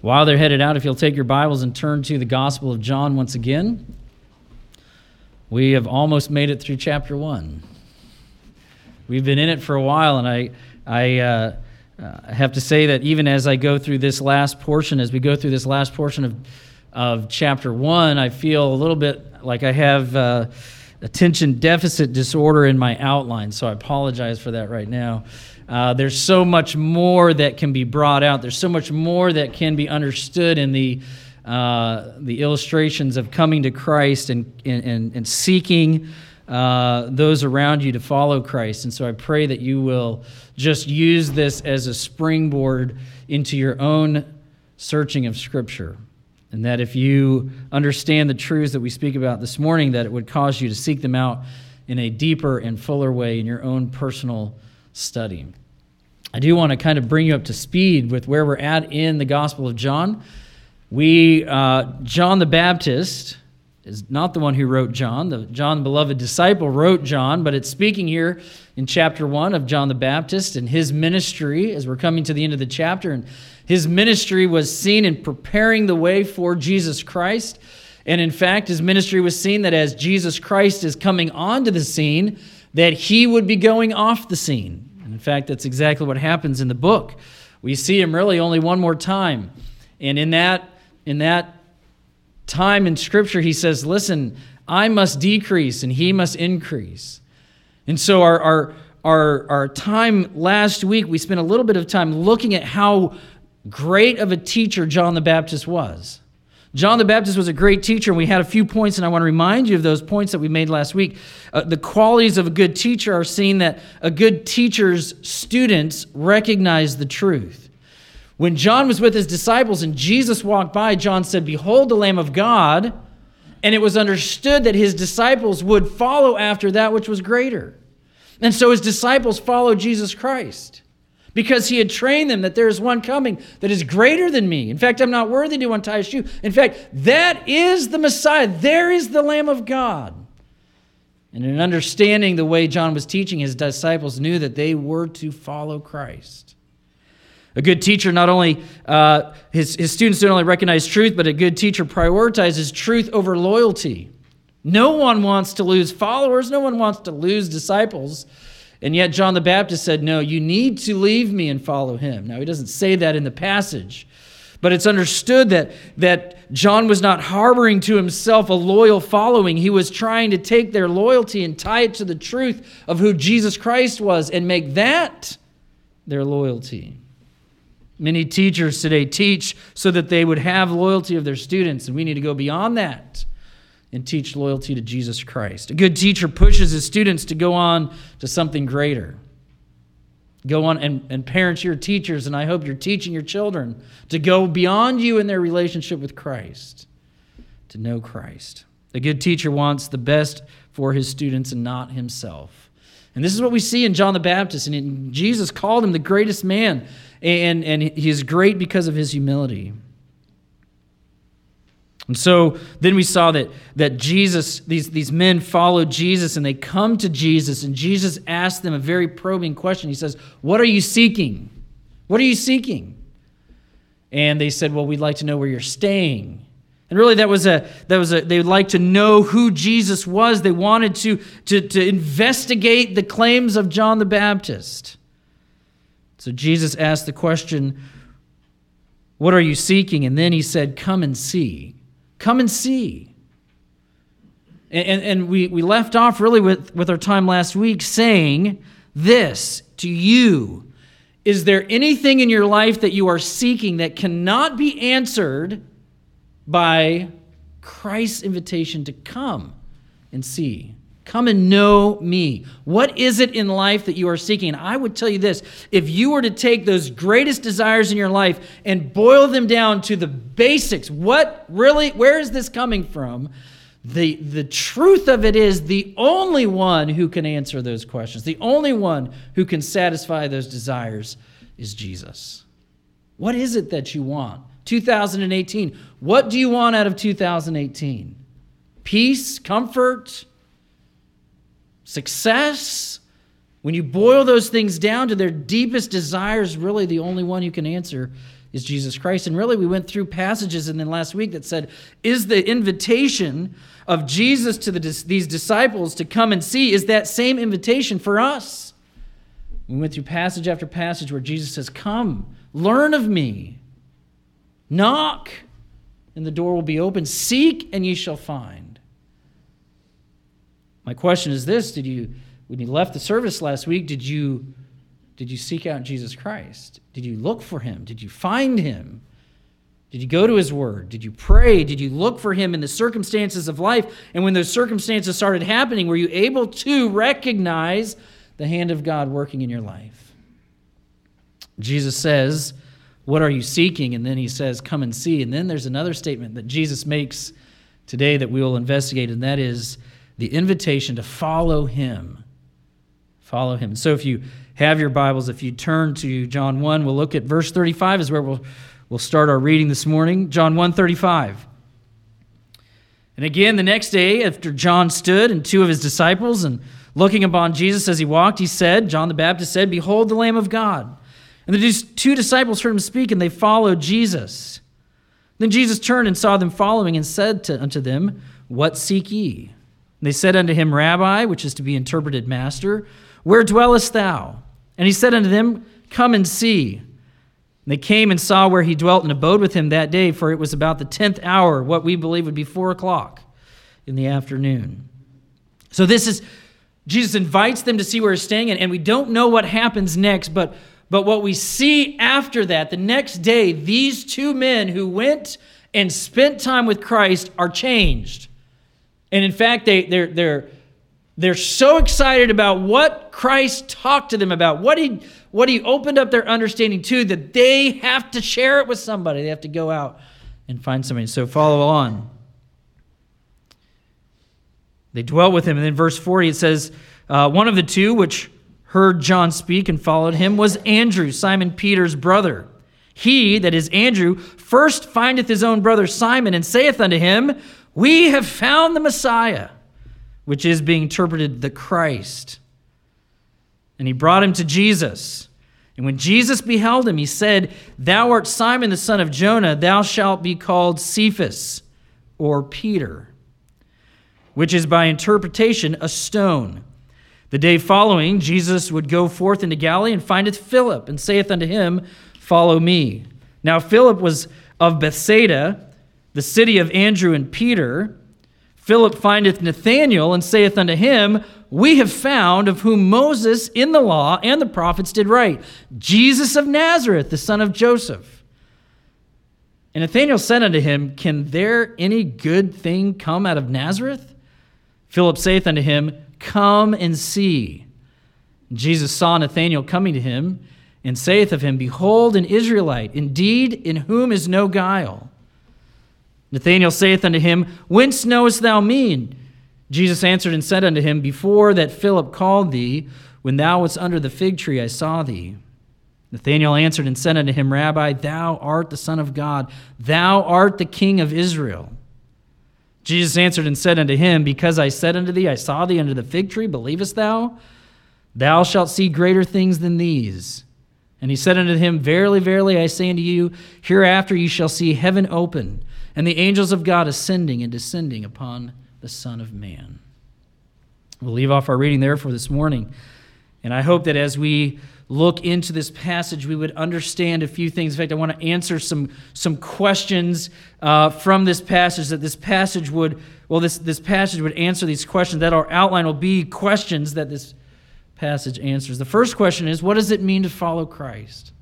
While they're headed out, if you'll take your Bibles and turn to the Gospel of John once again, we have almost made it through chapter 1. We've been in it for a while, and I, I uh, uh, have to say that even as I go through this last portion, as we go through this last portion of, of chapter 1, I feel a little bit like I have uh, attention deficit disorder in my outline, so I apologize for that right now. Uh, there's so much more that can be brought out. There's so much more that can be understood in the uh, the illustrations of coming to Christ and and, and seeking uh, those around you to follow Christ. And so I pray that you will just use this as a springboard into your own searching of Scripture. And that if you understand the truths that we speak about this morning, that it would cause you to seek them out in a deeper and fuller way in your own personal study. I do want to kind of bring you up to speed with where we're at in the Gospel of John. We, uh, John the Baptist, is not the one who wrote John. The John, the beloved disciple, wrote John, but it's speaking here in chapter one of John the Baptist and his ministry as we're coming to the end of the chapter. And his ministry was seen in preparing the way for Jesus Christ. And in fact, his ministry was seen that as Jesus Christ is coming onto the scene, that he would be going off the scene. In fact, that's exactly what happens in the book. We see him really only one more time. And in that, in that time in Scripture, he says, Listen, I must decrease and he must increase. And so, our, our, our, our time last week, we spent a little bit of time looking at how great of a teacher John the Baptist was. John the Baptist was a great teacher, and we had a few points, and I want to remind you of those points that we made last week. Uh, the qualities of a good teacher are seen that a good teacher's students recognize the truth. When John was with his disciples and Jesus walked by, John said, Behold the Lamb of God. And it was understood that his disciples would follow after that which was greater. And so his disciples followed Jesus Christ because he had trained them that there is one coming that is greater than me. In fact, I'm not worthy to untie a shoe. In fact, that is the Messiah. There is the Lamb of God. And in understanding the way John was teaching, his disciples knew that they were to follow Christ. A good teacher not only, uh, his, his students don't only recognize truth, but a good teacher prioritizes truth over loyalty. No one wants to lose followers, no one wants to lose disciples. And yet, John the Baptist said, No, you need to leave me and follow him. Now, he doesn't say that in the passage, but it's understood that, that John was not harboring to himself a loyal following. He was trying to take their loyalty and tie it to the truth of who Jesus Christ was and make that their loyalty. Many teachers today teach so that they would have loyalty of their students, and we need to go beyond that and teach loyalty to Jesus Christ. A good teacher pushes his students to go on to something greater. Go on, and, and parents, you're teachers, and I hope you're teaching your children to go beyond you in their relationship with Christ, to know Christ. A good teacher wants the best for his students and not himself. And this is what we see in John the Baptist. And Jesus called him the greatest man, and, and he is great because of his humility. And so then we saw that, that Jesus, these, these men followed Jesus and they come to Jesus, and Jesus asked them a very probing question. He says, What are you seeking? What are you seeking? And they said, Well, we'd like to know where you're staying. And really, that was a that was a they would like to know who Jesus was. They wanted to, to, to investigate the claims of John the Baptist. So Jesus asked the question, What are you seeking? And then he said, Come and see. Come and see. And, and we, we left off really with, with our time last week saying this to you Is there anything in your life that you are seeking that cannot be answered by Christ's invitation to come and see? Come and know me. What is it in life that you are seeking? I would tell you this if you were to take those greatest desires in your life and boil them down to the basics, what really, where is this coming from? The, the truth of it is the only one who can answer those questions, the only one who can satisfy those desires is Jesus. What is it that you want? 2018. What do you want out of 2018? Peace, comfort, success, when you boil those things down to their deepest desires, really the only one who can answer is Jesus Christ. And really, we went through passages and then last week that said, is the invitation of Jesus to the, these disciples to come and see, is that same invitation for us? We went through passage after passage where Jesus says, Come, learn of me, knock, and the door will be open. Seek, and ye shall find. My question is this Did you, when you left the service last week, did you did you seek out Jesus Christ? Did you look for him? Did you find him? Did you go to his word? Did you pray? Did you look for him in the circumstances of life? And when those circumstances started happening, were you able to recognize the hand of God working in your life? Jesus says, What are you seeking? And then he says, Come and see. And then there's another statement that Jesus makes today that we will investigate, and that is the invitation to follow him. Follow him. So if you have your Bibles, if you turn to John 1, we'll look at verse 35 is where we'll, we'll start our reading this morning. John 1 35. And again, the next day, after John stood and two of his disciples, and looking upon Jesus as he walked, he said, John the Baptist said, Behold the Lamb of God. And the two disciples heard him speak, and they followed Jesus. Then Jesus turned and saw them following, and said to, unto them, What seek ye? They said unto him, Rabbi, which is to be interpreted, Master, where dwellest thou? And he said unto them, Come and see. And they came and saw where he dwelt and abode with him that day, for it was about the tenth hour, what we believe would be four o'clock in the afternoon. So this is Jesus invites them to see where he's staying, and, and we don't know what happens next, but but what we see after that, the next day, these two men who went and spent time with Christ are changed. And in fact, they, they're, they're, they're so excited about what Christ talked to them about, what he, what he opened up their understanding to, that they have to share it with somebody. They have to go out and find somebody. So follow on. They dwell with him. And then verse 40, it says, uh, One of the two which heard John speak and followed him was Andrew, Simon Peter's brother. He, that is Andrew, first findeth his own brother Simon and saith unto him, We have found the Messiah which is being interpreted the Christ. And he brought him to Jesus. And when Jesus beheld him, he said, Thou art Simon the son of Jonah, thou shalt be called Cephas, or Peter, which is by interpretation a stone. The day following, Jesus would go forth into Galilee and findeth Philip, and saith unto him, Follow me. Now Philip was of Bethsaida, the city of Andrew and Peter. Philip findeth Nathanael and saith unto him, We have found of whom Moses in the law and the prophets did write, Jesus of Nazareth, the son of Joseph. And Nathanael said unto him, Can there any good thing come out of Nazareth? Philip saith unto him, Come and see. Jesus saw Nathanael coming to him, and saith of him, Behold, an Israelite, indeed, in whom is no guile. Nathanael saith unto him, Whence knowest thou me? Jesus answered and said unto him, Before that Philip called thee, when thou wast under the fig tree, I saw thee. Nathanael answered and said unto him, Rabbi, thou art the Son of God, thou art the King of Israel. Jesus answered and said unto him, Because I said unto thee, I saw thee under the fig tree, believest thou? Thou shalt see greater things than these. And he said unto him, Verily, verily, I say unto you, hereafter ye shall see heaven open and the angels of God ascending and descending upon the Son of Man. We'll leave off our reading there for this morning. And I hope that as we look into this passage, we would understand a few things. In fact, I want to answer some, some questions uh, from this passage, that this passage would, well, this, this passage would answer these questions, that our outline will be questions that this passage answers. The first question is what does it mean to follow Christ?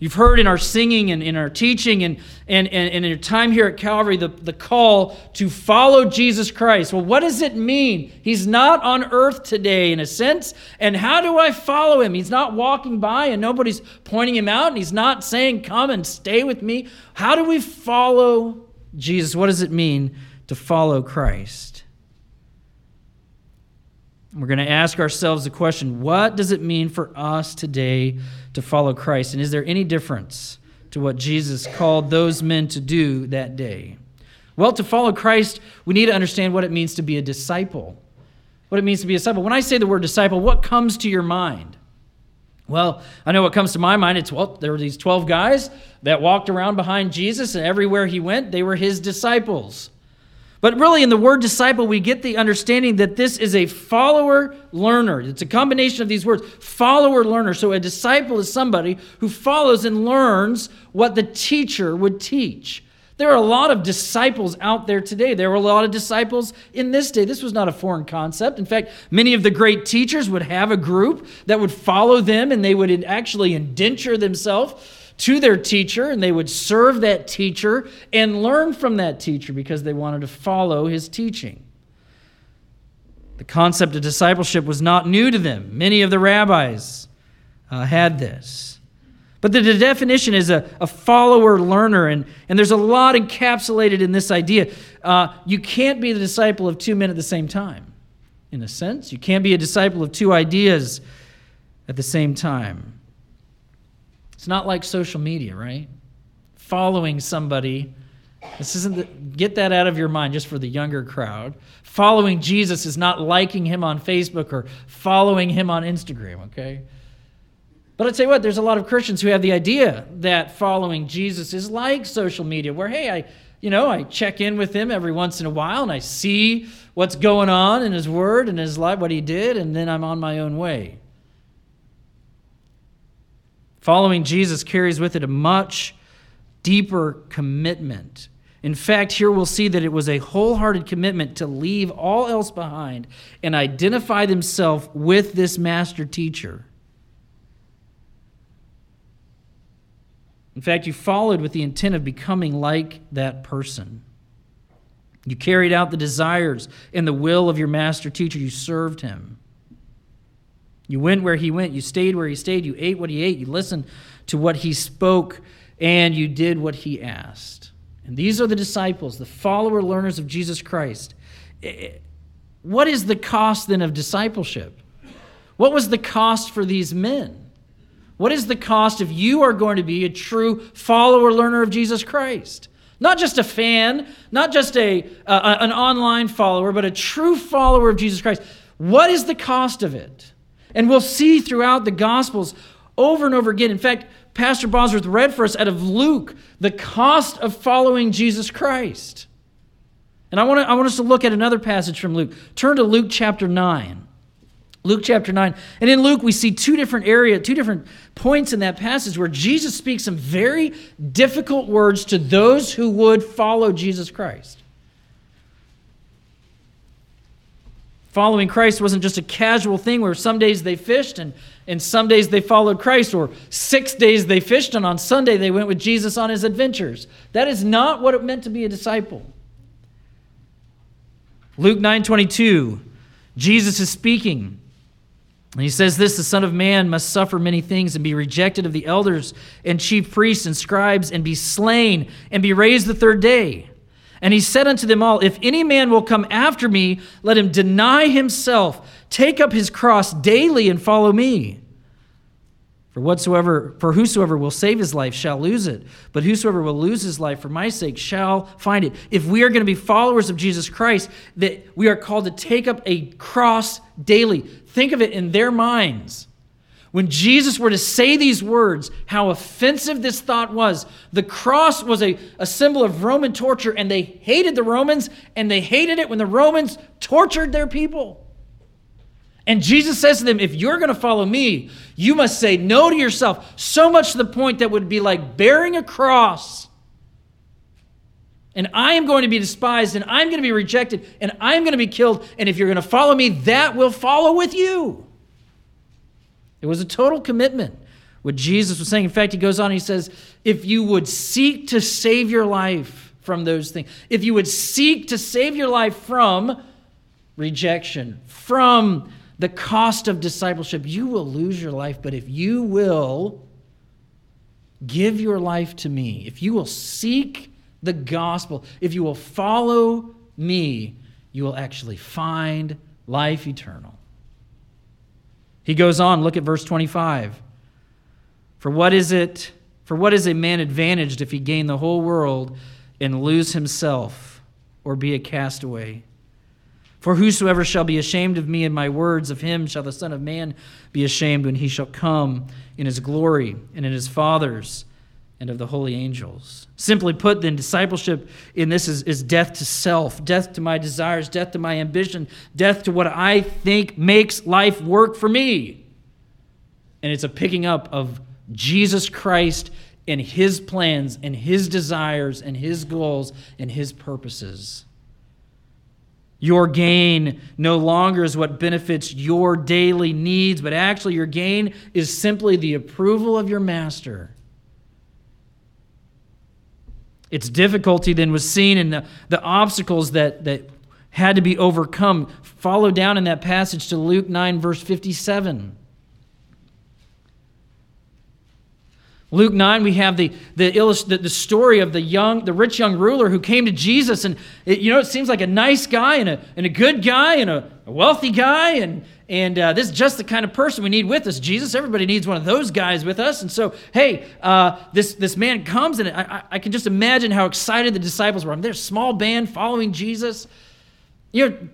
You've heard in our singing and in our teaching and, and, and, and in your time here at Calvary the, the call to follow Jesus Christ. Well, what does it mean? He's not on earth today, in a sense. And how do I follow him? He's not walking by and nobody's pointing him out, and he's not saying, Come and stay with me. How do we follow Jesus? What does it mean to follow Christ? We're going to ask ourselves the question what does it mean for us today to follow Christ? And is there any difference to what Jesus called those men to do that day? Well, to follow Christ, we need to understand what it means to be a disciple. What it means to be a disciple. When I say the word disciple, what comes to your mind? Well, I know what comes to my mind. It's, well, there were these 12 guys that walked around behind Jesus, and everywhere he went, they were his disciples. But really, in the word disciple, we get the understanding that this is a follower learner. It's a combination of these words follower learner. So a disciple is somebody who follows and learns what the teacher would teach. There are a lot of disciples out there today. There were a lot of disciples in this day. This was not a foreign concept. In fact, many of the great teachers would have a group that would follow them and they would actually indenture themselves to their teacher and they would serve that teacher and learn from that teacher because they wanted to follow his teaching. The concept of discipleship was not new to them. Many of the rabbis uh, had this. But the, definition is a, a follower learner, and, and there's a lot encapsulated in this idea. Uh, you can't be the disciple of two men at the same time, in a sense. You can't be a disciple of two ideas at the same time. It's not like social media, right? Following somebody. This isn't the, get that out of your mind just for the younger crowd. Following Jesus is not liking him on Facebook or following him on Instagram, okay? But I'd say what, there's a lot of Christians who have the idea that following Jesus is like social media, where, hey, I, you know, I check in with him every once in a while and I see what's going on in his word and his life, what he did, and then I'm on my own way. Following Jesus carries with it a much deeper commitment. In fact, here we'll see that it was a wholehearted commitment to leave all else behind and identify themselves with this master teacher. In fact, you followed with the intent of becoming like that person. You carried out the desires and the will of your master teacher. You served him. You went where he went. You stayed where he stayed. You ate what he ate. You listened to what he spoke, and you did what he asked. And these are the disciples, the follower learners of Jesus Christ. What is the cost then of discipleship? What was the cost for these men? What is the cost if you are going to be a true follower, learner of Jesus Christ? Not just a fan, not just a, uh, an online follower, but a true follower of Jesus Christ. What is the cost of it? And we'll see throughout the Gospels over and over again. In fact, Pastor Bosworth read for us out of Luke the cost of following Jesus Christ. And I want, to, I want us to look at another passage from Luke. Turn to Luke chapter 9. Luke chapter 9. And in Luke, we see two different area, two different points in that passage where Jesus speaks some very difficult words to those who would follow Jesus Christ. Following Christ wasn't just a casual thing where some days they fished and, and some days they followed Christ, or six days they fished and on Sunday they went with Jesus on his adventures. That is not what it meant to be a disciple. Luke 9 22, Jesus is speaking. And he says this the Son of Man must suffer many things and be rejected of the elders and chief priests and scribes and be slain and be raised the third day. And he said unto them all, If any man will come after me, let him deny himself, take up his cross daily and follow me. For whatsoever for whosoever will save his life shall lose it, but whosoever will lose his life for my sake shall find it. If we are going to be followers of Jesus Christ, that we are called to take up a cross daily. Think of it in their minds. When Jesus were to say these words, how offensive this thought was. The cross was a, a symbol of Roman torture, and they hated the Romans, and they hated it when the Romans tortured their people. And Jesus says to them, If you're going to follow me, you must say no to yourself, so much to the point that would be like bearing a cross. And I am going to be despised, and I'm going to be rejected, and I'm going to be killed. And if you're going to follow me, that will follow with you. It was a total commitment, what Jesus was saying. In fact, he goes on, he says, If you would seek to save your life from those things, if you would seek to save your life from rejection, from the cost of discipleship, you will lose your life. But if you will give your life to me, if you will seek the gospel, if you will follow me, you will actually find life eternal. He goes on, look at verse 25. For what is it? For what is a man advantaged if he gain the whole world and lose himself or be a castaway? For whosoever shall be ashamed of me and my words, of him shall the Son of Man be ashamed when he shall come in his glory and in his Father's and of the holy angels. Simply put, then, discipleship in this is, is death to self, death to my desires, death to my ambition, death to what I think makes life work for me. And it's a picking up of Jesus Christ and his plans and his desires and his goals and his purposes. Your gain no longer is what benefits your daily needs, but actually, your gain is simply the approval of your master. Its difficulty then was seen in the, the obstacles that, that had to be overcome. Follow down in that passage to Luke 9, verse 57. Luke 9, we have the, the, the, the story of the young, the rich young ruler who came to Jesus. And, it, you know, it seems like a nice guy and a, and a good guy and a, a wealthy guy. And, and uh, this is just the kind of person we need with us. Jesus, everybody needs one of those guys with us. And so, hey, uh, this, this man comes, and I, I can just imagine how excited the disciples were. I mean, they're a small band following Jesus. You know,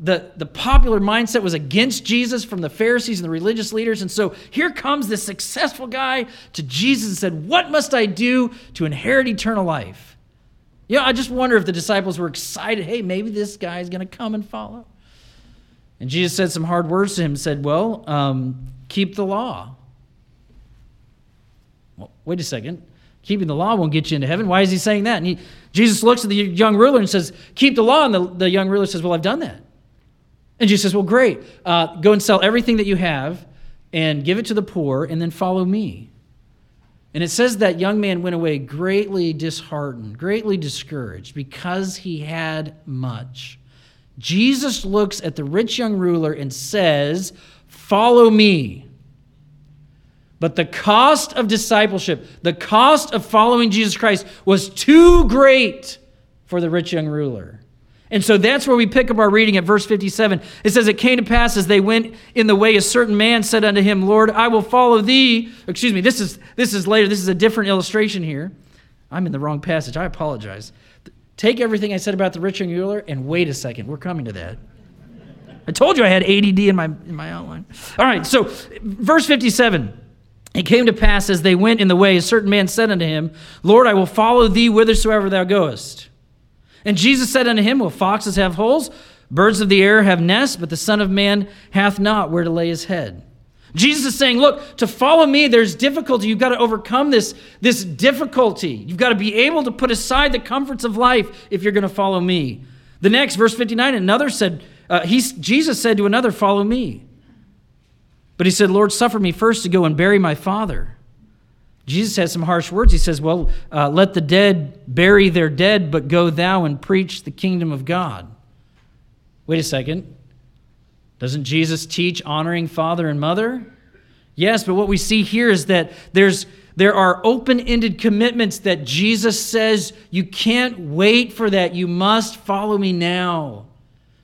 the, the popular mindset was against Jesus from the Pharisees and the religious leaders. And so here comes this successful guy to Jesus and said, What must I do to inherit eternal life? You know, I just wonder if the disciples were excited. Hey, maybe this guy is going to come and follow. And Jesus said some hard words to him and said, Well, um, keep the law. Well, wait a second. Keeping the law won't get you into heaven. Why is he saying that? And he, Jesus looks at the young ruler and says, Keep the law. And the, the young ruler says, Well, I've done that. And Jesus says, Well, great. Uh, go and sell everything that you have and give it to the poor, and then follow me. And it says that young man went away greatly disheartened, greatly discouraged, because he had much. Jesus looks at the rich young ruler and says, Follow me. But the cost of discipleship, the cost of following Jesus Christ was too great for the rich young ruler. And so that's where we pick up our reading at verse 57. It says, It came to pass as they went in the way, a certain man said unto him, Lord, I will follow thee. Excuse me, this is, this is later. This is a different illustration here. I'm in the wrong passage. I apologize. Take everything I said about the rich young ruler and wait a second. We're coming to that. I told you I had ADD in my, in my outline. All right, so verse 57. It came to pass as they went in the way, a certain man said unto him, Lord, I will follow thee whithersoever thou goest. And Jesus said unto him, Will foxes have holes? Birds of the air have nests, but the Son of Man hath not where to lay his head. Jesus is saying, Look, to follow me, there's difficulty. You've got to overcome this, this difficulty. You've got to be able to put aside the comforts of life if you're going to follow me. The next, verse 59, another said, uh, he, Jesus said to another, Follow me. But he said, Lord, suffer me first to go and bury my father. Jesus has some harsh words. He says, Well, uh, let the dead bury their dead, but go thou and preach the kingdom of God. Wait a second. Doesn't Jesus teach honoring father and mother? Yes, but what we see here is that there's there are open-ended commitments that Jesus says you can't wait for that. You must follow me now.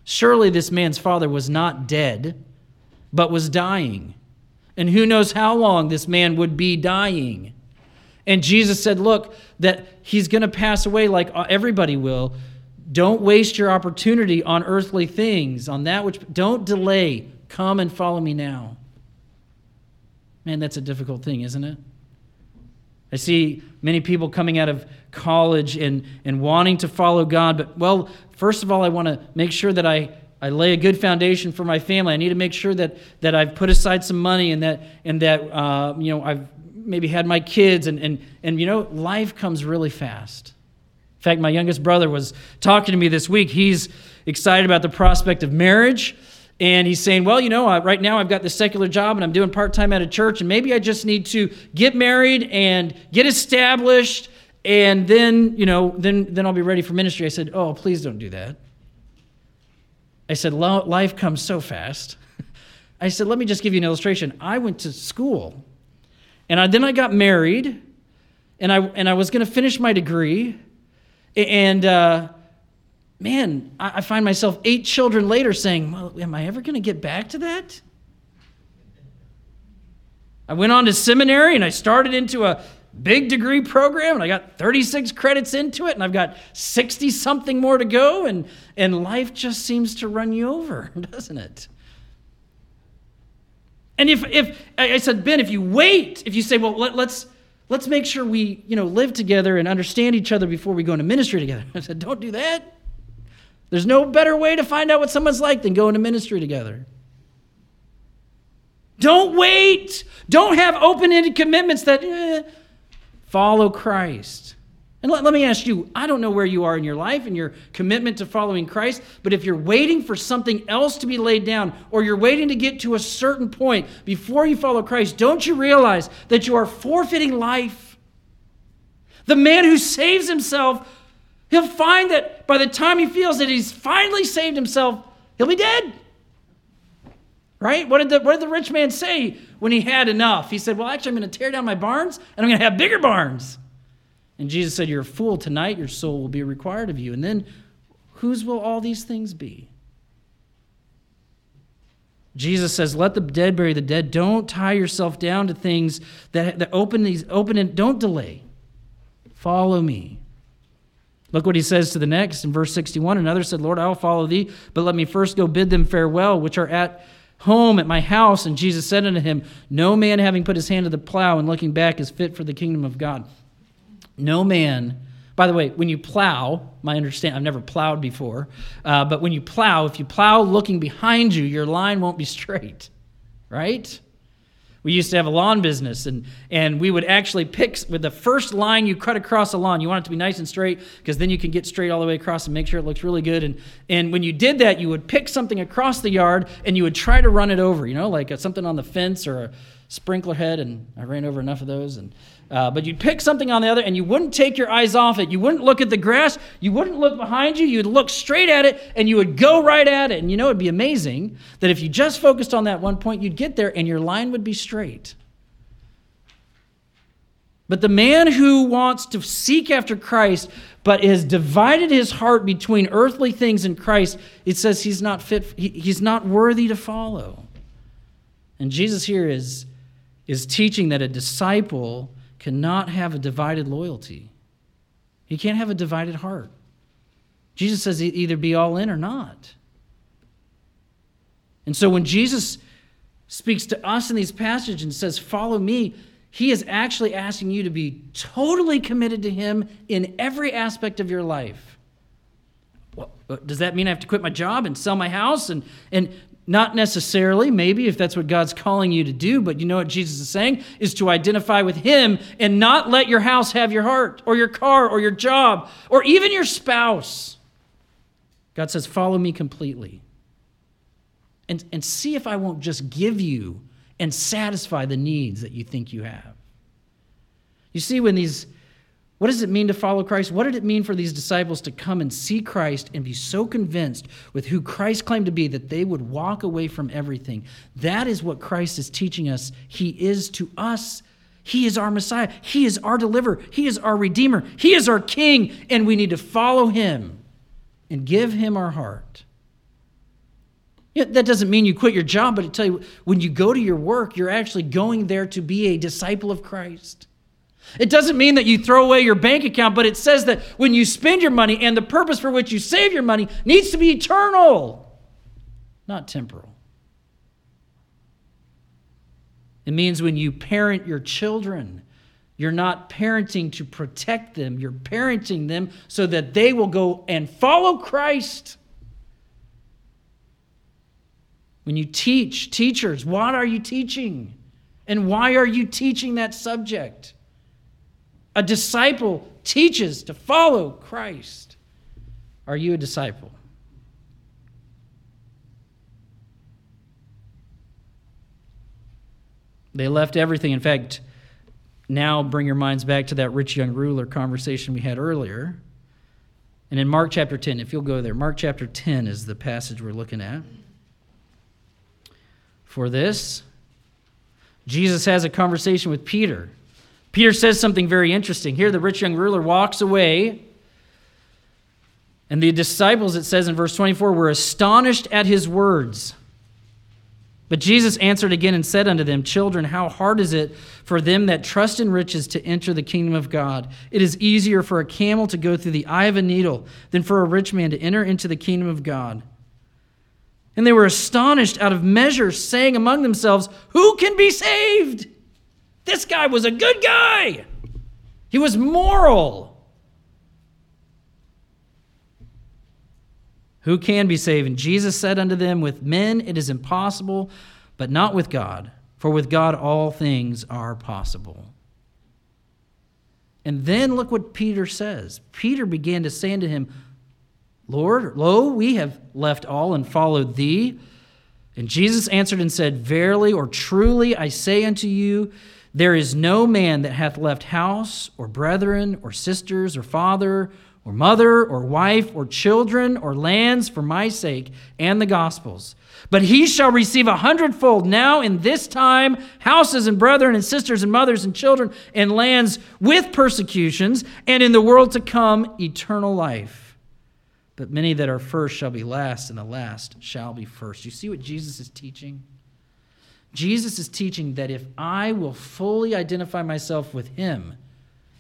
Surely this man's father was not dead, but was dying. And who knows how long this man would be dying. And Jesus said, Look, that he's going to pass away like uh, everybody will. Don't waste your opportunity on earthly things, on that which, don't delay. Come and follow me now. Man, that's a difficult thing, isn't it? I see many people coming out of college and, and wanting to follow God, but, well, first of all, I want to make sure that I, I lay a good foundation for my family. I need to make sure that, that I've put aside some money and that, and that uh, you know, I've maybe had my kids, and, and, and you know, life comes really fast. Fact, my youngest brother was talking to me this week. He's excited about the prospect of marriage. And he's saying, Well, you know, uh, right now I've got this secular job and I'm doing part time at a church, and maybe I just need to get married and get established, and then, you know, then, then I'll be ready for ministry. I said, Oh, please don't do that. I said, Life comes so fast. I said, Let me just give you an illustration. I went to school and I, then I got married, and I, and I was going to finish my degree. And uh, man, I, I find myself eight children later saying, Well, am I ever going to get back to that? I went on to seminary and I started into a big degree program and I got 36 credits into it and I've got 60 something more to go and, and life just seems to run you over, doesn't it? And if, if I said, Ben, if you wait, if you say, well, let, let's, let's make sure we, you know, live together and understand each other before we go into ministry together. I said, don't do that. There's no better way to find out what someone's like than go into ministry together. Don't wait. Don't have open ended commitments that eh, follow Christ. And let, let me ask you I don't know where you are in your life and your commitment to following Christ, but if you're waiting for something else to be laid down or you're waiting to get to a certain point before you follow Christ, don't you realize that you are forfeiting life? The man who saves himself, he'll find that by the time he feels that he's finally saved himself, he'll be dead. Right? What did, the, what did the rich man say when he had enough? He said, Well, actually, I'm going to tear down my barns and I'm going to have bigger barns. And Jesus said, You're a fool. Tonight your soul will be required of you. And then whose will all these things be? Jesus says, Let the dead bury the dead. Don't tie yourself down to things that, that open these open and don't delay. Follow me. Look what he says to the next in verse 61. Another said, Lord, I will follow thee, but let me first go bid them farewell, which are at home at my house. And Jesus said unto him, No man having put his hand to the plow and looking back is fit for the kingdom of God. No man, by the way, when you plow, my understand, I've never plowed before, uh, but when you plow, if you plow looking behind you, your line won't be straight, right? We used to have a lawn business, and, and we would actually pick with the first line you cut across a lawn. You want it to be nice and straight because then you can get straight all the way across and make sure it looks really good. And, and when you did that, you would pick something across the yard and you would try to run it over, you know, like a, something on the fence or a sprinkler head. And I ran over enough of those. And uh, but you'd pick something on the other and you wouldn't take your eyes off it. You wouldn't look at the grass. You wouldn't look behind you. You'd look straight at it and you would go right at it. And you know, it'd be amazing that if you just focused on that one point, you'd get there and your line would be straight. But the man who wants to seek after Christ, but has divided his heart between earthly things and Christ, it says he's not fit, he's not worthy to follow. And Jesus here is, is teaching that a disciple cannot have a divided loyalty. He can't have a divided heart. Jesus says either be all in or not. And so when Jesus speaks to us in these passages and says, Follow me, he is actually asking you to be totally committed to him in every aspect of your life. Well, does that mean I have to quit my job and sell my house and, and not necessarily, maybe, if that's what God's calling you to do, but you know what Jesus is saying? Is to identify with Him and not let your house have your heart, or your car, or your job, or even your spouse. God says, Follow me completely. And, and see if I won't just give you and satisfy the needs that you think you have. You see, when these what does it mean to follow Christ? What did it mean for these disciples to come and see Christ and be so convinced with who Christ claimed to be that they would walk away from everything? That is what Christ is teaching us. He is to us. He is our Messiah. He is our deliverer. He is our Redeemer. He is our King, and we need to follow Him and give Him our heart. That doesn't mean you quit your job, but I tell you, when you go to your work, you're actually going there to be a disciple of Christ. It doesn't mean that you throw away your bank account, but it says that when you spend your money and the purpose for which you save your money needs to be eternal, not temporal. It means when you parent your children, you're not parenting to protect them, you're parenting them so that they will go and follow Christ. When you teach, teachers, what are you teaching? And why are you teaching that subject? A disciple teaches to follow Christ. Are you a disciple? They left everything. In fact, now bring your minds back to that rich young ruler conversation we had earlier. And in Mark chapter 10, if you'll go there, Mark chapter 10 is the passage we're looking at. For this, Jesus has a conversation with Peter. Peter says something very interesting. Here, the rich young ruler walks away, and the disciples, it says in verse 24, were astonished at his words. But Jesus answered again and said unto them, Children, how hard is it for them that trust in riches to enter the kingdom of God? It is easier for a camel to go through the eye of a needle than for a rich man to enter into the kingdom of God. And they were astonished out of measure, saying among themselves, Who can be saved? This guy was a good guy. He was moral. Who can be saved? And Jesus said unto them, With men it is impossible, but not with God, for with God all things are possible. And then look what Peter says. Peter began to say unto him, Lord, lo, we have left all and followed thee. And Jesus answered and said, Verily or truly I say unto you, there is no man that hath left house, or brethren, or sisters, or father, or mother, or wife, or children, or lands for my sake and the gospel's. But he shall receive a hundredfold now in this time houses and brethren and sisters and mothers and children and lands with persecutions, and in the world to come eternal life. But many that are first shall be last, and the last shall be first. You see what Jesus is teaching? Jesus is teaching that if I will fully identify myself with him,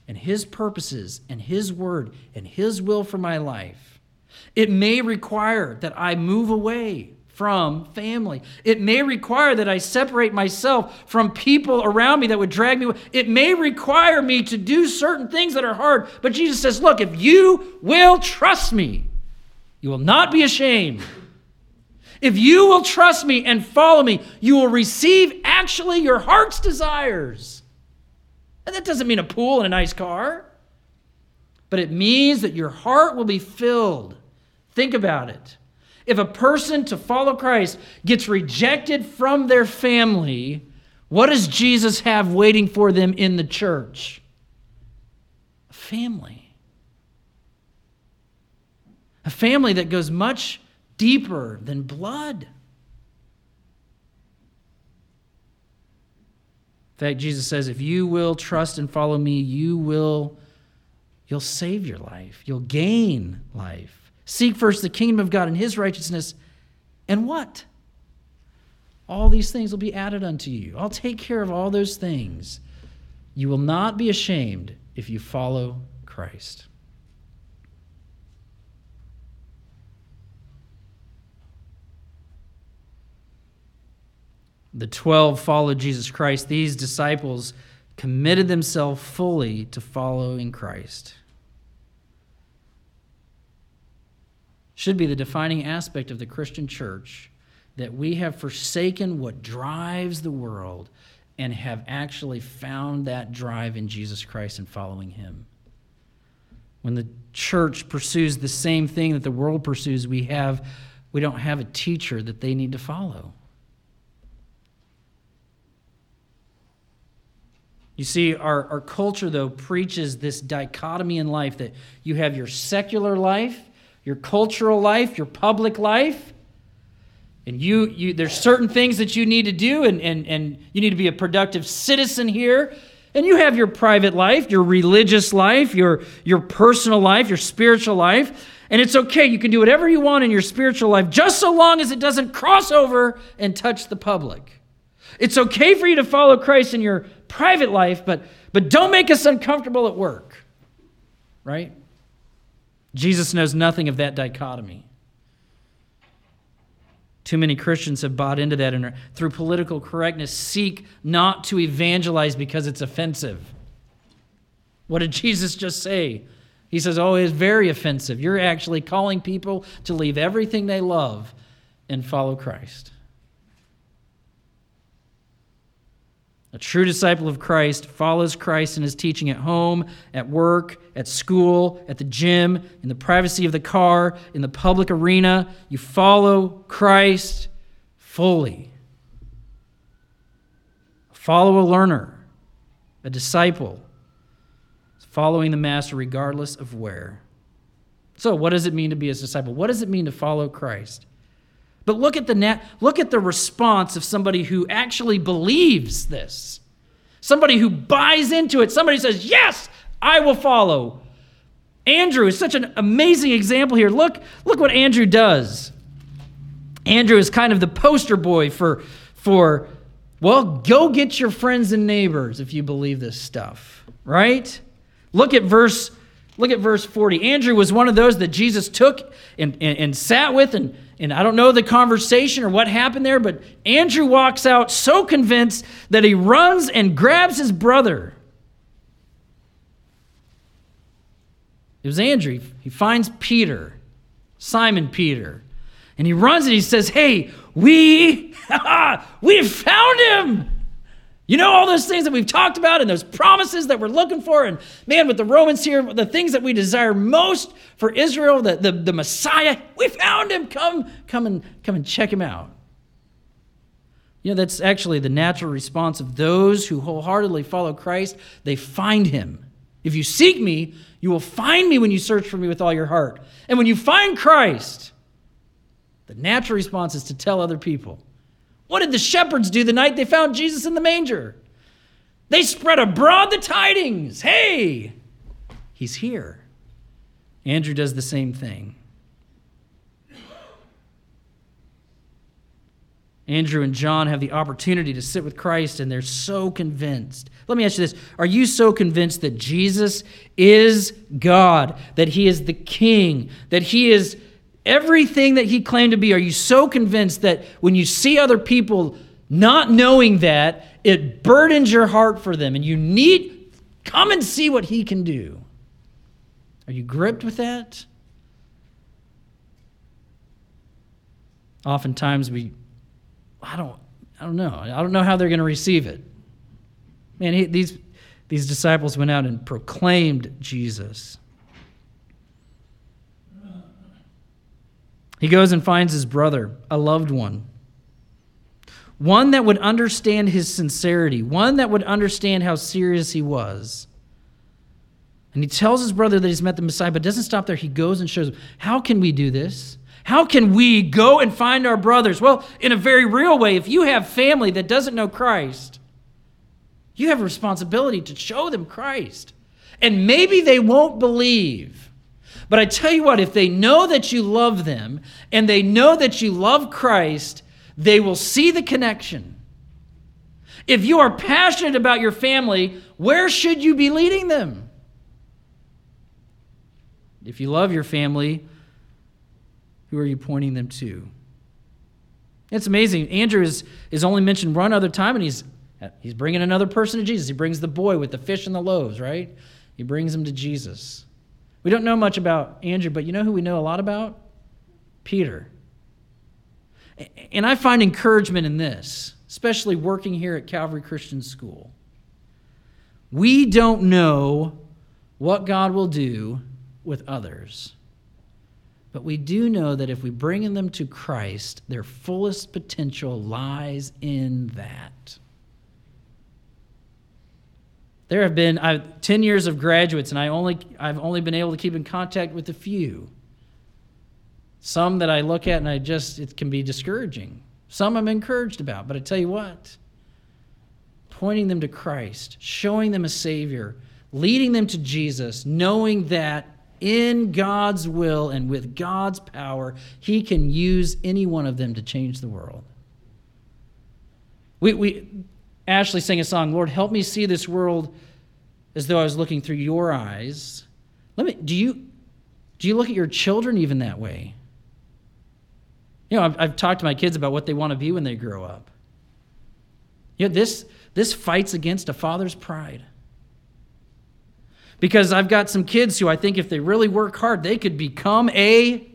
and His purposes and His word and His will for my life. It may require that I move away from family. It may require that I separate myself from people around me that would drag me away. It may require me to do certain things that are hard. But Jesus says, Look, if you will trust me, you will not be ashamed. If you will trust me and follow me, you will receive actually your heart's desires. And that doesn't mean a pool and a nice car, but it means that your heart will be filled. Think about it. If a person to follow Christ gets rejected from their family, what does Jesus have waiting for them in the church? A family. A family that goes much deeper than blood. In fact, Jesus says, if you will trust and follow me, you will you'll save your life. You'll gain life. Seek first the kingdom of God and his righteousness, and what? All these things will be added unto you. I'll take care of all those things. You will not be ashamed if you follow Christ. The 12 followed Jesus Christ. These disciples committed themselves fully to following Christ. Should be the defining aspect of the Christian church that we have forsaken what drives the world and have actually found that drive in Jesus Christ and following Him. When the church pursues the same thing that the world pursues, we have we don't have a teacher that they need to follow. You see, our, our culture, though, preaches this dichotomy in life that you have your secular life, your cultural life, your public life. And you, you there's certain things that you need to do, and, and, and you need to be a productive citizen here. And you have your private life, your religious life, your, your personal life, your spiritual life. And it's okay. You can do whatever you want in your spiritual life, just so long as it doesn't cross over and touch the public. It's okay for you to follow Christ in your private life, but, but don't make us uncomfortable at work. Right? Jesus knows nothing of that dichotomy. Too many Christians have bought into that and through political correctness seek not to evangelize because it's offensive. What did Jesus just say? He says, Oh, it's very offensive. You're actually calling people to leave everything they love and follow Christ. A true disciple of Christ follows Christ in his teaching at home, at work, at school, at the gym, in the privacy of the car, in the public arena. You follow Christ fully. Follow a learner, a disciple, following the master regardless of where. So, what does it mean to be a disciple? What does it mean to follow Christ? But look at the net, look at the response of somebody who actually believes this. Somebody who buys into it. Somebody says, "Yes, I will follow." Andrew is such an amazing example here. Look, look what Andrew does. Andrew is kind of the poster boy for for, well, go get your friends and neighbors if you believe this stuff, right? Look at verse look at verse 40. Andrew was one of those that Jesus took and, and, and sat with and and I don't know the conversation or what happened there, but Andrew walks out so convinced that he runs and grabs his brother. It was Andrew. He finds Peter, Simon Peter, and he runs and he says, Hey, we, we found him. You know, all those things that we've talked about and those promises that we're looking for. And man, with the Romans here, the things that we desire most for Israel, the, the, the Messiah, we found him. Come, come and come and check him out. You know, that's actually the natural response of those who wholeheartedly follow Christ. They find him. If you seek me, you will find me when you search for me with all your heart. And when you find Christ, the natural response is to tell other people. What did the shepherds do the night they found Jesus in the manger? They spread abroad the tidings. Hey, he's here. Andrew does the same thing. Andrew and John have the opportunity to sit with Christ, and they're so convinced. Let me ask you this Are you so convinced that Jesus is God, that He is the King, that He is everything that he claimed to be, are you so convinced that when you see other people not knowing that, it burdens your heart for them and you need, come and see what he can do? Are you gripped with that? Oftentimes we, I don't, I don't know. I don't know how they're going to receive it. Man, he, these, these disciples went out and proclaimed Jesus. He goes and finds his brother, a loved one, one that would understand his sincerity, one that would understand how serious he was. And he tells his brother that he's met the Messiah, but doesn't stop there. He goes and shows him, How can we do this? How can we go and find our brothers? Well, in a very real way, if you have family that doesn't know Christ, you have a responsibility to show them Christ. And maybe they won't believe. But I tell you what, if they know that you love them and they know that you love Christ, they will see the connection. If you are passionate about your family, where should you be leading them? If you love your family, who are you pointing them to? It's amazing. Andrew is, is only mentioned one other time, and he's, he's bringing another person to Jesus. He brings the boy with the fish and the loaves, right? He brings him to Jesus. We don't know much about Andrew, but you know who we know a lot about? Peter. And I find encouragement in this, especially working here at Calvary Christian School. We don't know what God will do with others, but we do know that if we bring them to Christ, their fullest potential lies in that. There have been I've, 10 years of graduates, and I only, I've only been able to keep in contact with a few. Some that I look at and I just, it can be discouraging. Some I'm encouraged about, but I tell you what, pointing them to Christ, showing them a Savior, leading them to Jesus, knowing that in God's will and with God's power, He can use any one of them to change the world. We, we, Ashley sang a song, Lord, help me see this world as though I was looking through your eyes. Let me, do you, do you look at your children even that way? You know, I've, I've talked to my kids about what they want to be when they grow up. You know, this, this fights against a father's pride. Because I've got some kids who I think if they really work hard, they could become a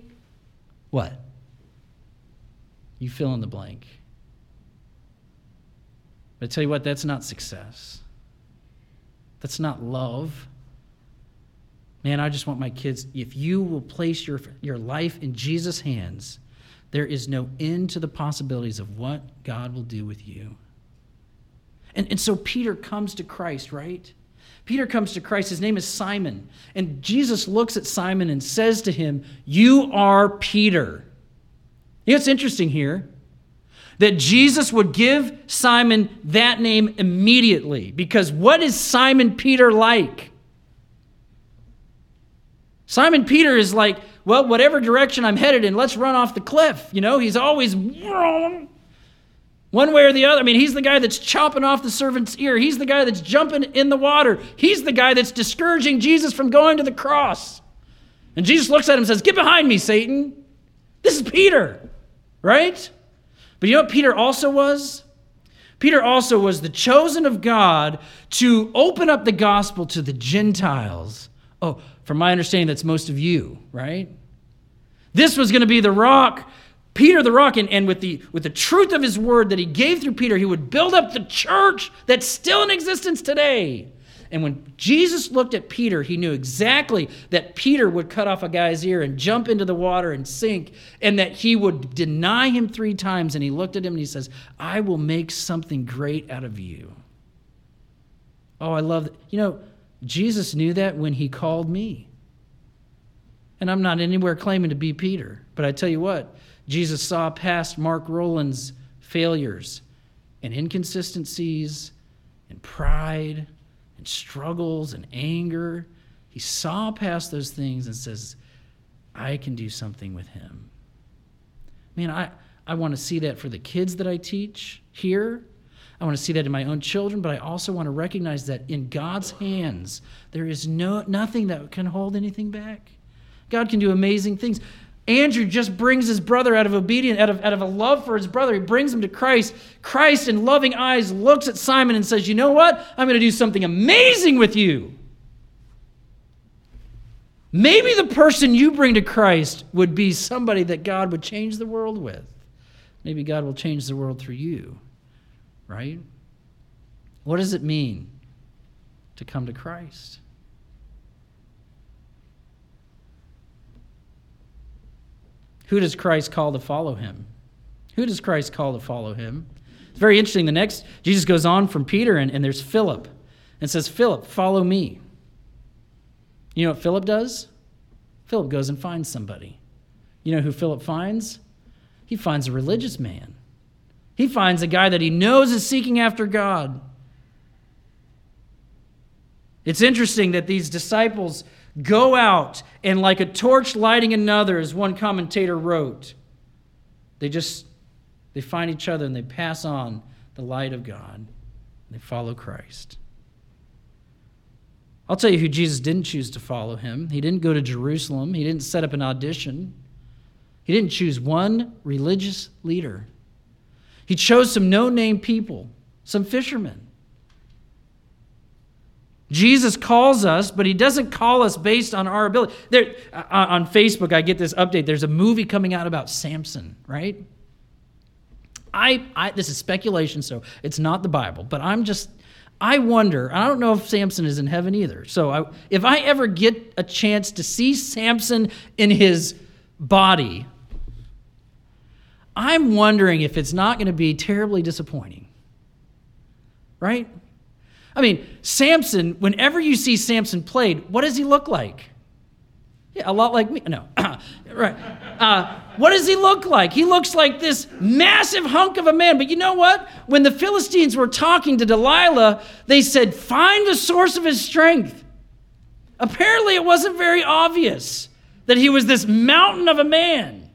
what? You fill in the blank. But I tell you what, that's not success. That's not love. Man, I just want my kids, if you will place your, your life in Jesus' hands, there is no end to the possibilities of what God will do with you. And, and so Peter comes to Christ, right? Peter comes to Christ. His name is Simon. And Jesus looks at Simon and says to him, You are Peter. You know what's interesting here? That Jesus would give Simon that name immediately. Because what is Simon Peter like? Simon Peter is like, well, whatever direction I'm headed in, let's run off the cliff. You know, he's always. One way or the other. I mean, he's the guy that's chopping off the servant's ear. He's the guy that's jumping in the water. He's the guy that's discouraging Jesus from going to the cross. And Jesus looks at him and says, Get behind me, Satan. This is Peter, right? But you know what Peter also was? Peter also was the chosen of God to open up the gospel to the Gentiles. Oh, from my understanding, that's most of you, right? This was going to be the rock Peter the rock, and, and with, the, with the truth of his word that he gave through Peter, he would build up the church that's still in existence today. And when Jesus looked at Peter, he knew exactly that Peter would cut off a guy's ear and jump into the water and sink, and that he would deny him three times. And he looked at him and he says, I will make something great out of you. Oh, I love that. You know, Jesus knew that when he called me. And I'm not anywhere claiming to be Peter, but I tell you what, Jesus saw past Mark Rowland's failures and inconsistencies and pride and struggles and anger. He saw past those things and says, I can do something with him. Man, I, I want to see that for the kids that I teach here. I want to see that in my own children, but I also want to recognize that in God's hands, there is no, nothing that can hold anything back. God can do amazing things. Andrew just brings his brother out of obedience, out of, out of a love for his brother. He brings him to Christ. Christ, in loving eyes, looks at Simon and says, You know what? I'm going to do something amazing with you. Maybe the person you bring to Christ would be somebody that God would change the world with. Maybe God will change the world through you, right? What does it mean to come to Christ? Who does Christ call to follow him? Who does Christ call to follow him? It's very interesting. The next, Jesus goes on from Peter, and, and there's Philip, and says, Philip, follow me. You know what Philip does? Philip goes and finds somebody. You know who Philip finds? He finds a religious man. He finds a guy that he knows is seeking after God. It's interesting that these disciples Go out and, like a torch lighting another, as one commentator wrote, they just they find each other and they pass on the light of God. They follow Christ. I'll tell you who Jesus didn't choose to follow him. He didn't go to Jerusalem. He didn't set up an audition. He didn't choose one religious leader. He chose some no name people, some fishermen. Jesus calls us, but he doesn't call us based on our ability. There, uh, on Facebook, I get this update. There's a movie coming out about Samson, right? I, I, this is speculation, so it's not the Bible, but I'm just, I wonder. I don't know if Samson is in heaven either. So I, if I ever get a chance to see Samson in his body, I'm wondering if it's not going to be terribly disappointing, right? I mean, Samson, whenever you see Samson played, what does he look like? Yeah, a lot like me. No, right. Uh, what does he look like? He looks like this massive hunk of a man. But you know what? When the Philistines were talking to Delilah, they said, Find the source of his strength. Apparently, it wasn't very obvious that he was this mountain of a man.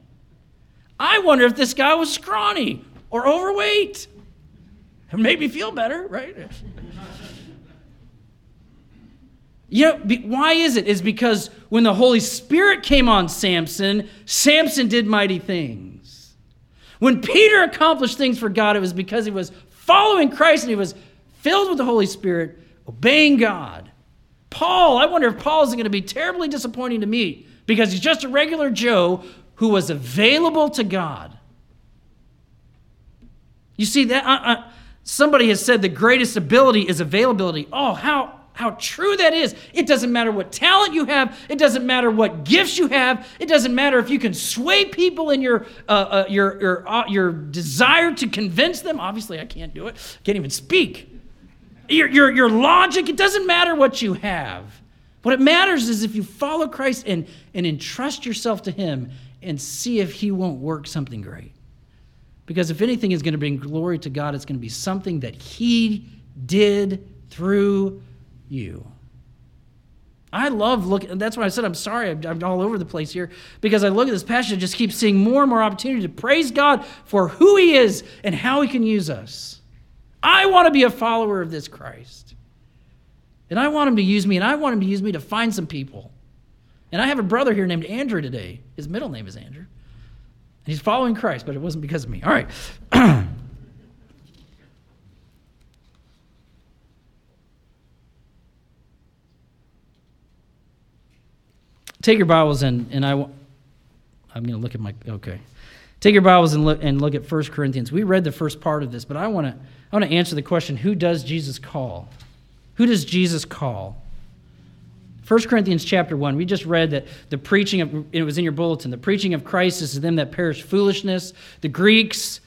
I wonder if this guy was scrawny or overweight. It made me feel better, right? You know, why is it? Is because when the Holy Spirit came on Samson, Samson did mighty things. When Peter accomplished things for God, it was because he was following Christ and he was filled with the Holy Spirit, obeying God. Paul, I wonder if Paul is going to be terribly disappointing to me because he's just a regular Joe who was available to God. You see that uh, uh, somebody has said the greatest ability is availability. Oh, how how true that is. It doesn't matter what talent you have. It doesn't matter what gifts you have. It doesn't matter if you can sway people in your uh, uh, your your, uh, your desire to convince them. Obviously, I can't do it. Can't even speak. Your, your, your logic. It doesn't matter what you have. What it matters is if you follow Christ and, and entrust yourself to Him and see if He won't work something great. Because if anything is going to bring glory to God, it's going to be something that He did through you. I love looking, that's why I said I'm sorry, I'm, I'm all over the place here, because I look at this passage and just keep seeing more and more opportunity to praise God for who He is and how He can use us. I want to be a follower of this Christ. And I want Him to use me, and I want Him to use me to find some people. And I have a brother here named Andrew today. His middle name is Andrew. And he's following Christ, but it wasn't because of me. All right. Take your Bibles and, and I, I'm going to look at my, okay. Take your Bibles and look, and look at 1 Corinthians. We read the first part of this, but I want to I want to answer the question who does Jesus call? Who does Jesus call? 1 Corinthians chapter 1, we just read that the preaching of, it was in your bulletin, the preaching of Christ is to them that perish foolishness. The Greeks,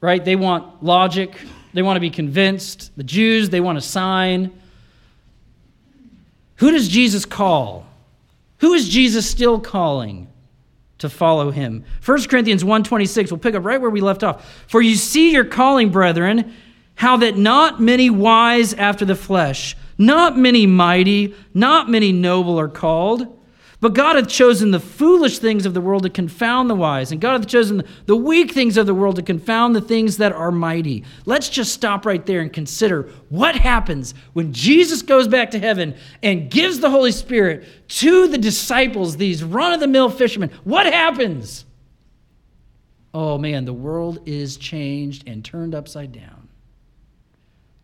right, they want logic, they want to be convinced. The Jews, they want a sign. Who does Jesus call? Who is Jesus still calling to follow him? 1 Corinthians 1:26, we'll pick up right where we left off. For you see your calling, brethren, how that not many wise after the flesh, not many mighty, not many noble are called. But God hath chosen the foolish things of the world to confound the wise, and God hath chosen the weak things of the world to confound the things that are mighty. Let's just stop right there and consider what happens when Jesus goes back to heaven and gives the Holy Spirit to the disciples, these run of the mill fishermen. What happens? Oh man, the world is changed and turned upside down.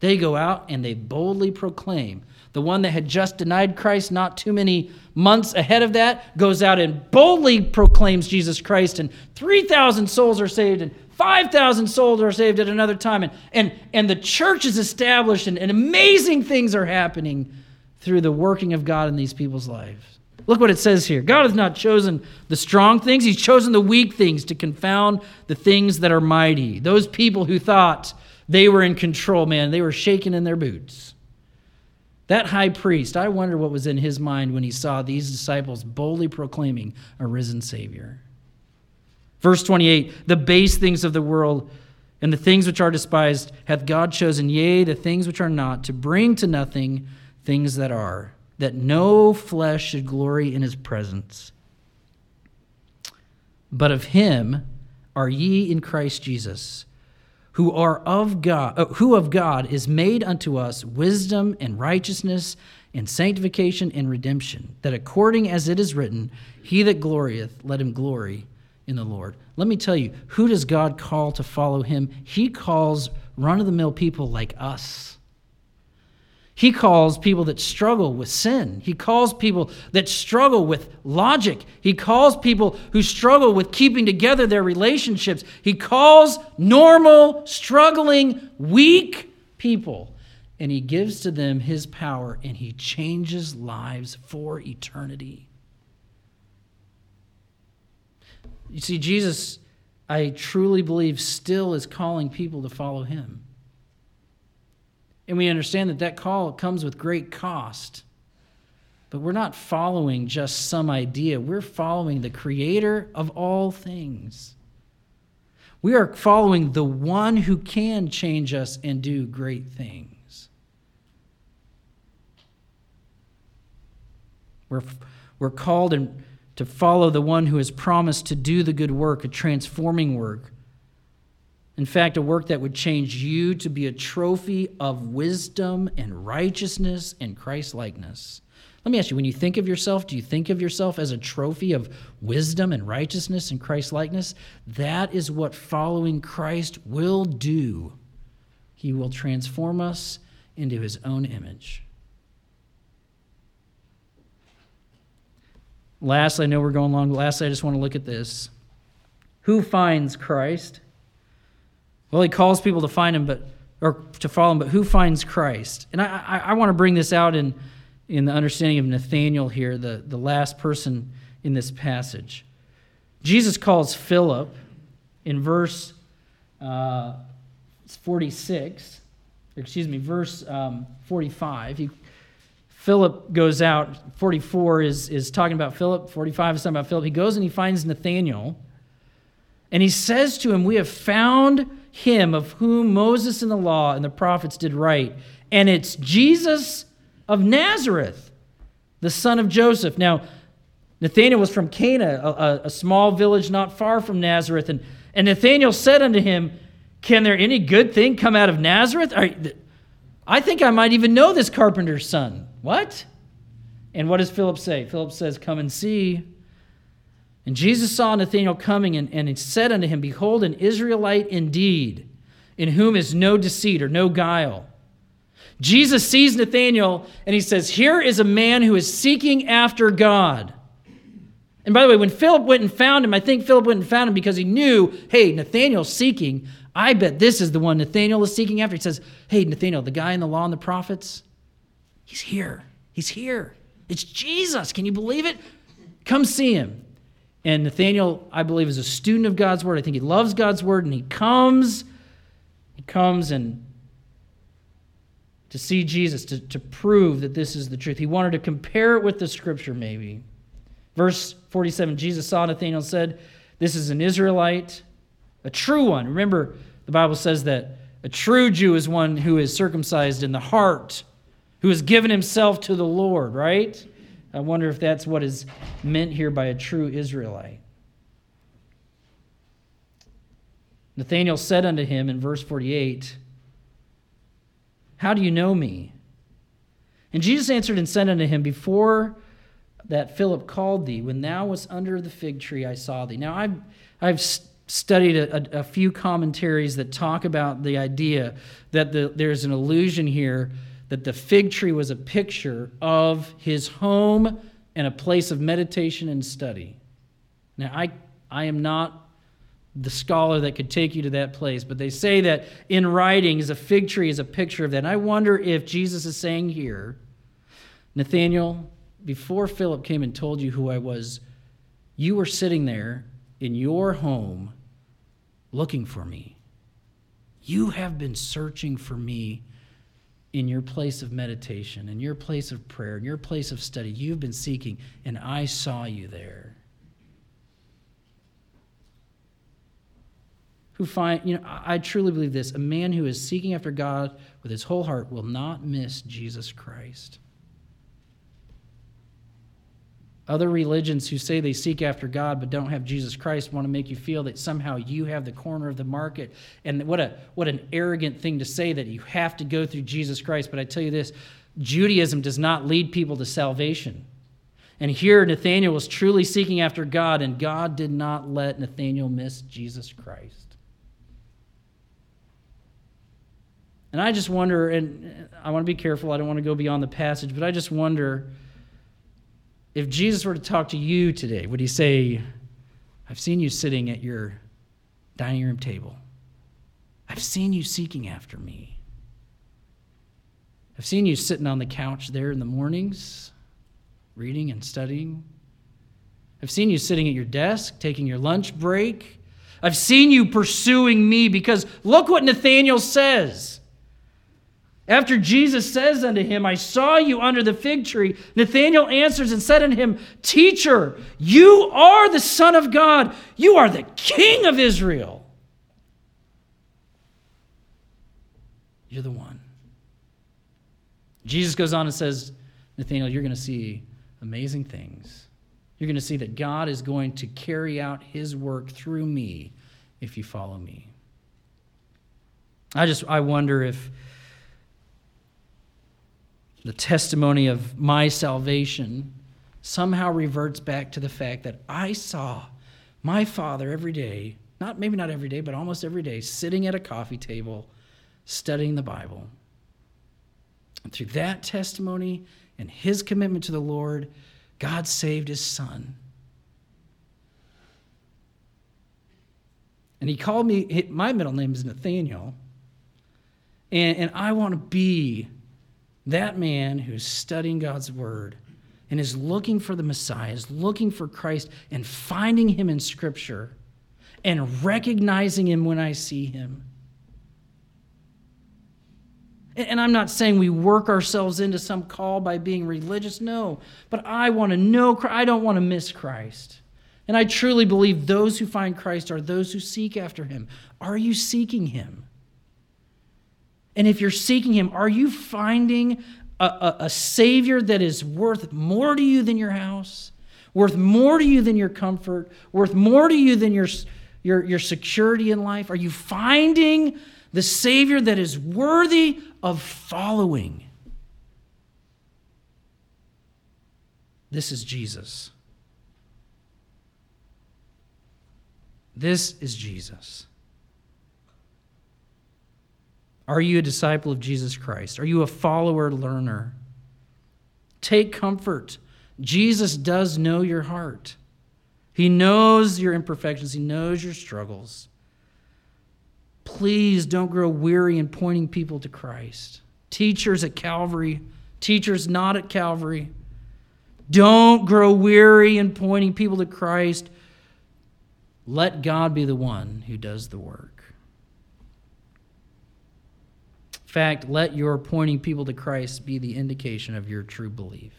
They go out and they boldly proclaim the one that had just denied Christ not too many months ahead of that, goes out and boldly proclaims Jesus Christ, and 3,000 souls are saved, and 5,000 souls are saved at another time, and, and, and the church is established, and, and amazing things are happening through the working of God in these people's lives. Look what it says here God has not chosen the strong things, He's chosen the weak things to confound the things that are mighty. Those people who thought they were in control, man, they were shaking in their boots. That high priest, I wonder what was in his mind when he saw these disciples boldly proclaiming a risen Savior. Verse 28 The base things of the world and the things which are despised hath God chosen, yea, the things which are not, to bring to nothing things that are, that no flesh should glory in his presence. But of him are ye in Christ Jesus who are of God, uh, who of God is made unto us wisdom and righteousness and sanctification and redemption, that according as it is written, he that glorieth, let him glory in the Lord. Let me tell you, who does God call to follow him? He calls run of the mill people like us. He calls people that struggle with sin. He calls people that struggle with logic. He calls people who struggle with keeping together their relationships. He calls normal, struggling, weak people. And he gives to them his power and he changes lives for eternity. You see, Jesus, I truly believe, still is calling people to follow him. And we understand that that call comes with great cost. But we're not following just some idea, we're following the creator of all things. We are following the one who can change us and do great things. We're, we're called and to follow the one who has promised to do the good work, a transforming work, in fact, a work that would change you to be a trophy of wisdom and righteousness and Christ likeness. Let me ask you when you think of yourself, do you think of yourself as a trophy of wisdom and righteousness and Christ likeness? That is what following Christ will do. He will transform us into his own image. Lastly, I know we're going long. Lastly, I just want to look at this. Who finds Christ? Well, he calls people to find him, but or to follow him, but who finds Christ? And I, I, I want to bring this out in, in the understanding of Nathanael here, the, the last person in this passage. Jesus calls Philip in verse uh, 46, excuse me, verse um, 45. He, Philip goes out, 44 is, is talking about Philip, 45 is talking about Philip. He goes and he finds Nathanael, and he says to him, We have found him of whom Moses and the law and the prophets did write. And it's Jesus of Nazareth, the son of Joseph. Now, Nathanael was from Cana, a, a, small village not far from Nazareth. And, and Nathanael said unto him, Can there any good thing come out of Nazareth? I think I might even know this carpenter's son. What? And what does Philip say? Philip says, Come and see. And Jesus saw Nathanael coming and, and said unto him, Behold, an Israelite indeed, in whom is no deceit or no guile. Jesus sees Nathanael and he says, Here is a man who is seeking after God. And by the way, when Philip went and found him, I think Philip went and found him because he knew, hey, Nathanael's seeking. I bet this is the one Nathanael is seeking after. He says, Hey, Nathanael, the guy in the law and the prophets, he's here. He's here. It's Jesus. Can you believe it? Come see him. And Nathanael, I believe, is a student of God's word. I think he loves God's word, and he comes. He comes and to see Jesus, to, to prove that this is the truth. He wanted to compare it with the scripture, maybe. Verse 47 Jesus saw Nathanael and said, This is an Israelite, a true one. Remember, the Bible says that a true Jew is one who is circumcised in the heart, who has given himself to the Lord, right? I wonder if that's what is meant here by a true Israelite. Nathanael said unto him in verse 48, How do you know me? And Jesus answered and said unto him, Before that Philip called thee, when thou wast under the fig tree, I saw thee. Now, I've, I've studied a, a, a few commentaries that talk about the idea that the, there's an illusion here that the fig tree was a picture of his home and a place of meditation and study. Now, I, I am not the scholar that could take you to that place, but they say that in writings, a fig tree is a picture of that. And I wonder if Jesus is saying here, Nathanael, before Philip came and told you who I was, you were sitting there in your home looking for me. You have been searching for me in your place of meditation, in your place of prayer, in your place of study. You've been seeking, and I saw you there. Who find, you know, I truly believe this a man who is seeking after God with his whole heart will not miss Jesus Christ. Other religions who say they seek after God but don't have Jesus Christ want to make you feel that somehow you have the corner of the market. And what, a, what an arrogant thing to say that you have to go through Jesus Christ. But I tell you this Judaism does not lead people to salvation. And here Nathanael was truly seeking after God, and God did not let Nathanael miss Jesus Christ. And I just wonder, and I want to be careful, I don't want to go beyond the passage, but I just wonder if Jesus were to talk to you today, would he say, I've seen you sitting at your dining room table. I've seen you seeking after me. I've seen you sitting on the couch there in the mornings, reading and studying. I've seen you sitting at your desk, taking your lunch break. I've seen you pursuing me because look what Nathanael says. After Jesus says unto him, I saw you under the fig tree, Nathanael answers and said unto him, Teacher, you are the Son of God. You are the King of Israel. You're the one. Jesus goes on and says, Nathanael, you're going to see amazing things. You're going to see that God is going to carry out his work through me if you follow me. I just I wonder if the testimony of my salvation somehow reverts back to the fact that I saw my father every day, not maybe not every day, but almost every day, sitting at a coffee table studying the Bible. And through that testimony and his commitment to the Lord, God saved his son. And he called me, my middle name is Nathaniel. And, and I want to be that man who's studying God's word and is looking for the Messiah, is looking for Christ and finding him in Scripture and recognizing him when I see him. And I'm not saying we work ourselves into some call by being religious, no. But I want to know, I don't want to miss Christ. And I truly believe those who find Christ are those who seek after him. Are you seeking him? And if you're seeking Him, are you finding a, a, a Savior that is worth more to you than your house, worth more to you than your comfort, worth more to you than your, your, your security in life? Are you finding the Savior that is worthy of following? This is Jesus. This is Jesus. Are you a disciple of Jesus Christ? Are you a follower, learner? Take comfort. Jesus does know your heart. He knows your imperfections, He knows your struggles. Please don't grow weary in pointing people to Christ. Teachers at Calvary, teachers not at Calvary, don't grow weary in pointing people to Christ. Let God be the one who does the work. In fact, let your pointing people to Christ be the indication of your true belief.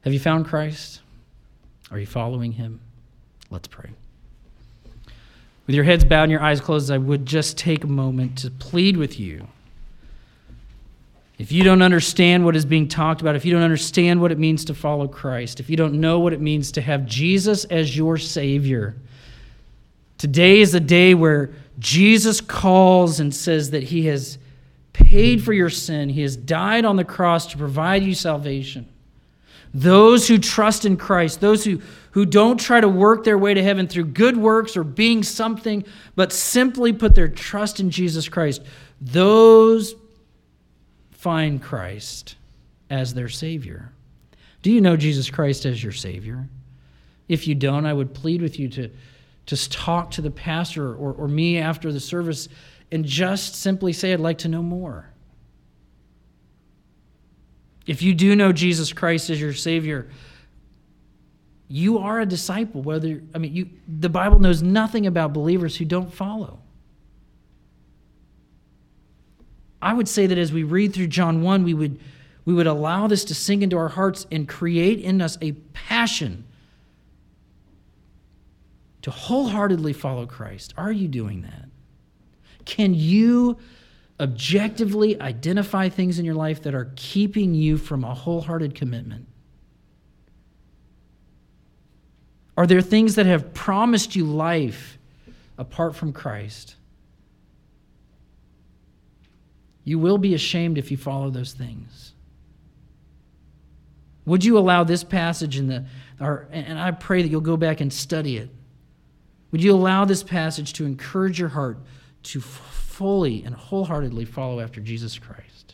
Have you found Christ? Are you following him? Let's pray. With your heads bowed and your eyes closed, I would just take a moment to plead with you. If you don't understand what is being talked about, if you don't understand what it means to follow Christ, if you don't know what it means to have Jesus as your Savior, today is a day where Jesus calls and says that He has paid for your sin, He has died on the cross to provide you salvation. Those who trust in Christ, those who, who don't try to work their way to heaven through good works or being something, but simply put their trust in Jesus Christ, those find Christ as their Savior. Do you know Jesus Christ as your Savior? If you don't, I would plead with you to just talk to the pastor or, or me after the service and just simply say, I'd like to know more. If you do know Jesus Christ as your Savior, you are a disciple. Whether I mean, you, the Bible knows nothing about believers who don't follow. I would say that as we read through John 1, we would, we would allow this to sink into our hearts and create in us a passion to wholeheartedly follow Christ. Are you doing that? Can you objectively identify things in your life that are keeping you from a wholehearted commitment? Are there things that have promised you life apart from Christ? You will be ashamed if you follow those things. Would you allow this passage in the, or, and I pray that you'll go back and study it. Would you allow this passage to encourage your heart to fully and wholeheartedly follow after Jesus Christ?